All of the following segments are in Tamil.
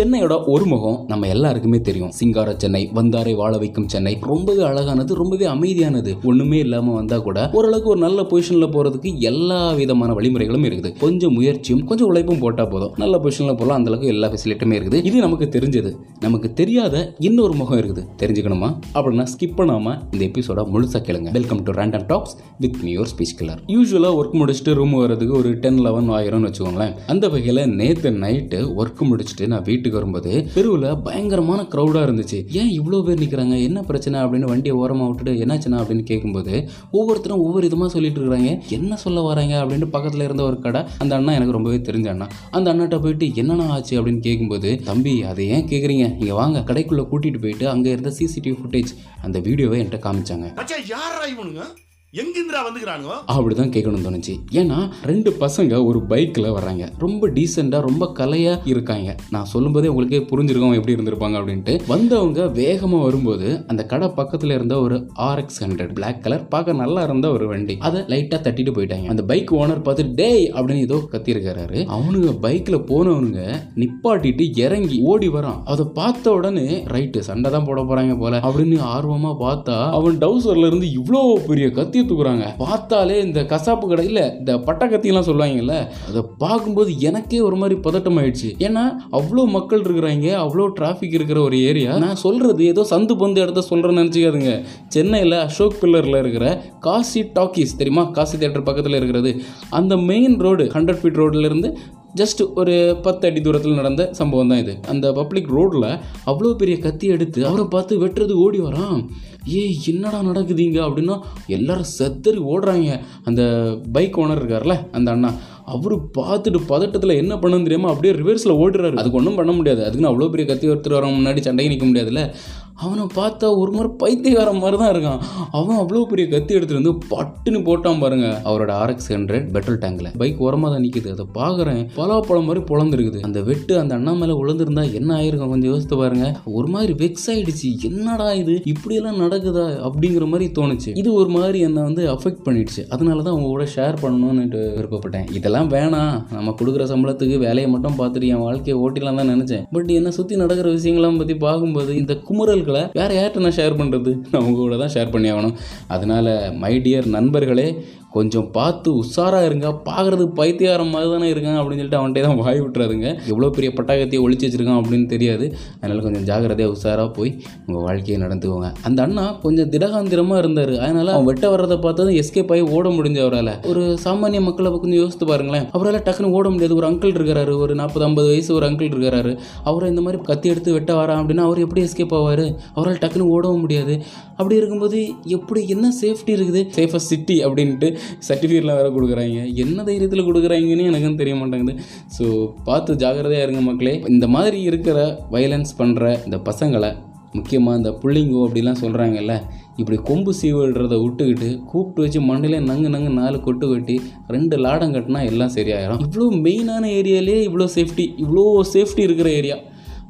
சென்னையோட ஒரு முகம் நம்ம எல்லாருக்குமே தெரியும். சிங்கார சென்னை வந்தாரை வாழ வைக்கும் சென்னை. ரொம்பவே அழகானது ரொம்பவே அமைதியானது. ஒண்ணுமே இல்லாம வந்தா கூட ஓரளவுக்கு ஒரு நல்ல பொசிஷன்ல போறதுக்கு எல்லா விதமான வழிமுறைகளும் இருக்குது. கொஞ்சம் முயற்சியும் கொஞ்சம் உழைப்பும் போட்டா போதும். நல்ல பொசிஷன்ல போகலாம் அந்த அளவுக்கு எல்லா ஃபெசிலிட்டியுமே இருக்குது. இது நமக்கு தெரிஞ்சது. நமக்கு தெரியாத இன்னொரு முகம் இருக்குது. தெரிஞ்சுக்கணுமா? அப்படின்னா ஸ்கிப் பண்ணாம இந்த எபிசோட முழுசா கேளுங்க. Welcome to random talks with me your speech killer யூஸ்வலா ஒர்க் முடிச்சுட்டு ரூம் வரதுக்கு ஒரு டென் லெவன் ஆயிரம்னு வச்சுக்கோங்களேன். அந்த வகையில் நேற்று நைட்டு ஒர்க் முடிச்சுட்டு நான் வீட்டுக்கு வரும்போது தெருவில் பயங்கரமான க்ரௌடாக இருந்துச்சு. ஏன் இவ்வளோ பேர் நிற்கிறாங்க என்ன பிரச்சனை? அப்படின்னு வண்டியை ஓரமாக விட்டுட்டு என்னாச்சுன்னா அப்படின்னு கேட்கும்போது ஒவ்வொருத்தரும் ஒவ்வொரு விதமாக சொல்லிட்டு இருக்காங்க. என்ன சொல்ல வராங்க? அப்படின்ட்டு பக்கத்தில் இருந்த ஒரு கடை அந்த அண்ணா எனக்கு ரொம்பவே தெரிஞ்ச அண்ணா. அந்த அண்ணாட்ட போயிட்டு என்னண்ணா ஆச்சு? அப்படின்னு கேட்கும்போது தம்பி அதை ஏன் கேட்குறீங்க இங்கே வாங்க. கடைக்குள்ளே கூட்டிகிட்டு போயிட்டு அங்கே இருந்த சிசிடிவி ஃபுட்டேஜ் அந்த வீடியோவை என்கிட்ட காமிச்சாங்க. மச்சான் எங்கிந்திரா வந்துக்கிறானுங்க அப்படிதான் கேட்கணும்னு தோணுச்சு. ஏன்னா ரெண்டு பசங்க ஒரு பைக்கில் வர்றாங்க. ரொம்ப டீசெண்டாக ரொம்ப கலையாக இருக்காங்க. நான் சொல்லும்போதே உங்களுக்கே புரிஞ்சிருக்கோம் எப்படி இருந்திருப்பாங்க அப்படின்ட்டு. வந்தவங்க வேகமாக வரும்போது அந்த கடை பக்கத்தில் இருந்த ஒரு ஆர்எக்ஸ் ஹண்ட்ரட் பிளாக் கலர் பார்க்க நல்லா இருந்த ஒரு வண்டி. அதை லைட்டாக தட்டிட்டு போயிட்டாங்க. அந்த பைக் ஓனர் பார்த்து டேய் அப்படின்னு ஏதோ கத்திருக்கிறாரு அவனுங்க பைக்கில் போனவனுங்க நிப்பாட்டிட்டு இறங்கி ஓடி வரான். அதை பார்த்த உடனே ரைட்டு சண்டை தான் போட போகிறாங்க போல அப்படின்னு ஆர்வமாக பார்த்தா அவன் டவுசர்ல இருந்து இவ்வளோ பெரிய கத்தி தூக்குறாங்க பார்த்தாலே இந்த கசாப்பு கடையில் இந்த பட்டை கத்தியெல்லாம் சொல்லுவாங்கல்ல அதை பார்க்கும்போது எனக்கே ஒரு மாதிரி பதட்டம் ஆயிடுச்சு ஏன்னா அவ்வளோ மக்கள் இருக்கிறாங்க அவ்வளோ டிராஃபிக் இருக்கிற ஒரு ஏரியா நான் சொல்கிறது ஏதோ சந்து பந்து இடத்த சொல்கிறேன்னு நினச்சிக்காதுங்க. சென்னையில் அசோக் பில்லரில் இருக்கிற காசி டாக்கீஸ் தெரியுமா? காசி தேட்டர் பக்கத்தில் இருக்கிறது. அந்த மெயின் ரோடு ஹண்ட்ரட் ஃபீட் ரோட்லேருந்து ஜஸ்ட் ஒரு பத்து அடி தூரத்தில் நடந்த சம்பவம் தான் இது. அந்த பப்ளிக் ரோட்டில் அவ்வளோ பெரிய கத்தி எடுத்து அவரை பார்த்து வெட்டுறது ஓடி வரான். ஏய் என்னடா நடக்குதுங்க அப்படின்னா எல்லாரும் செத்தறி ஓடுறாங்க. அந்த பைக் ஓனர் இருக்கார்ல அந்த அண்ணா அவர் பார்த்துட்டு பதட்டத்தில் என்ன பண்ணணும் தெரியாமல் அப்படியே ரிவர்ஸில் ஓடுறாரு. அதுக்கு ஒன்றும் பண்ண முடியாது. அதுக்குன்னு அவ்வளோ பெரிய கத்தி ஒருத்தர் வர முன்னாடி சண்டைக்கு நிற்க முடியாதுல்ல. அவனை பார்த்தா ஒரு மாதிரி பைத்தியக்காரன் மாதிரி தான் இருக்கான். அவன் அவ்வளோ பெரிய கத்தி எடுத்துட்டு வந்து பட்டுன்னு போட்டான் பாருங்க. அவரோட ஆர்எக்ஸ் ஹண்ட்ரட் பெட்ரோல் டேங்க்ல பைக் உரமா தான் நிற்கிது அதை பார்க்குறேன் பலாப்பழம் மாதிரி பொழந்துருக்குது அந்த வெட்டு அந்த அண்ணா மேலே உழந்திருந்தா என்ன ஆயிருக்கும்? கொஞ்சம் யோசித்து பாருங்க. ஒரு மாதிரி வெக்ஸ் ஆயிடுச்சு. என்னடா இது? இப்படியெல்லாம் நடக்குதா? அப்படிங்கிற மாதிரி தோணுச்சு. இது ஒரு மாதிரி என்னை வந்து அஃபெக்ட் பண்ணிடுச்சு. அதனால தான் உங்க கூட ஷேர் பண்ணணும்னு விருப்பப்பட்டேன். இதெல்லாம் வேணாம். நம்ம கொடுக்குற சம்பளத்துக்கு வேலையை மட்டும் பார்த்துட்டு என் வாழ்க்கையை ஓட்டிலாம் தான் நினச்சேன். பட் என்னை சுற்றி நடக்கிற விஷயங்கள்லாம் பற்றி பார்க்கும்போது இந்த நண்பர்களை வேற யார்கிட்ட நான் ஷேர் பண்ணுறது நான் உங்க கூட தான் ஷேர் பண்ணி ஆகணும் அதனால மை டியர் நண்பர்களே கொஞ்சம் பார்த்து உஷாராக இருங்க. பார்க்குறது பைத்தியாரம் மாதிரி தானே இருக்காங்க அப்படின்னு சொல்லிட்டு அவன்கிட்டே தான் வாய் விட்டுறாதுங்க எவ்வளோ பெரிய பட்டாக்கத்தையை ஒழிச்சு வச்சுருக்கான் அப்படின்னு தெரியாது. அதனால் கொஞ்சம் ஜாக்கிரதையாக உஷாராக போய் உங்கள் வாழ்க்கையை நடந்துக்கோங்க. அந்த அண்ணா கொஞ்சம் திடகாந்திரமாக இருந்தார். அதனால் அவன் வெட்ட வர்றதை பார்த்ததும் எஸ்கேப் ஆகி ஓட முடிஞ்ச அவரால். ஒரு சாமானிய மக்களை கொஞ்சம் யோசித்து பாருங்களேன். அவரால் டக்குன்னு ஓட முடியாது. ஒரு அங்கிள் இருக்கிறாரு ஒரு நாற்பது ஐம்பது வயசு ஒரு அங்கிள் இருக்கிறாரு அவரை இந்த மாதிரி கத்தி எடுத்து வெட்ட வரான் அப்படின்னா அவர் எப்படி எஸ்கேப் ஆவார்? அவரால் டக்குன்னு ஓடவும் முடியாது. அப்படி இருக்கும்போது எப்படி என்ன சேஃப்டி இருக்குது? சேஃபஸ்ட் சிட்டி அப்படின்ட்டு சர்டிஃபிகேட்லாம் வேறு கொடுக்குறாங்க. என்ன தைரியத்தில் கொடுக்குறாங்கன்னு எனக்கும் தெரிய மாட்டேங்குது. ஸோ பார்த்து ஜாக்கிரதையாக இருங்க மக்களே. இந்த மாதிரி இருக்கிற வைலன்ஸ் பண்ணுற இந்த பசங்களை முக்கியமாக இந்த புள்ளிங்கோ அப்படிலாம் சொல்கிறாங்கல்ல இப்படி கொம்பு சீவிடுறத விட்டுக்கிட்டு கூப்பிட்டு வச்சு மண்ணிலே நங்கு நங்கு நாலு கொட்டு கட்டி ரெண்டு லாடம் கட்டினா எல்லாம் சரியாயிடும் இவ்வளோ மெயினான ஏரியாலே இவ்வளோ சேஃப்டி இவ்வளோ சேஃப்டி இருக்கிற ஏரியா.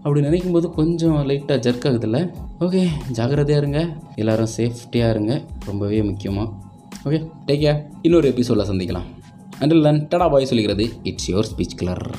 அப்படி நினைக்கும் போது கொஞ்சம் லைட்டாக ஜர்க் ஆகுதுல்ல? ஓகே ஜாக்கிரதையாக இருங்க. எல்லாரும் சேஃப்டியாக இருங்க. ரொம்பவே முக்கியமாக ஓகே டேக் கேர் இன்னொரு எபிசோடில் சந்திக்கலாம். அண்டில் தன் டடா பாய் சொல்லிக்கிறது இட்ஸ் யுவர் ஸ்பீச் கிளர்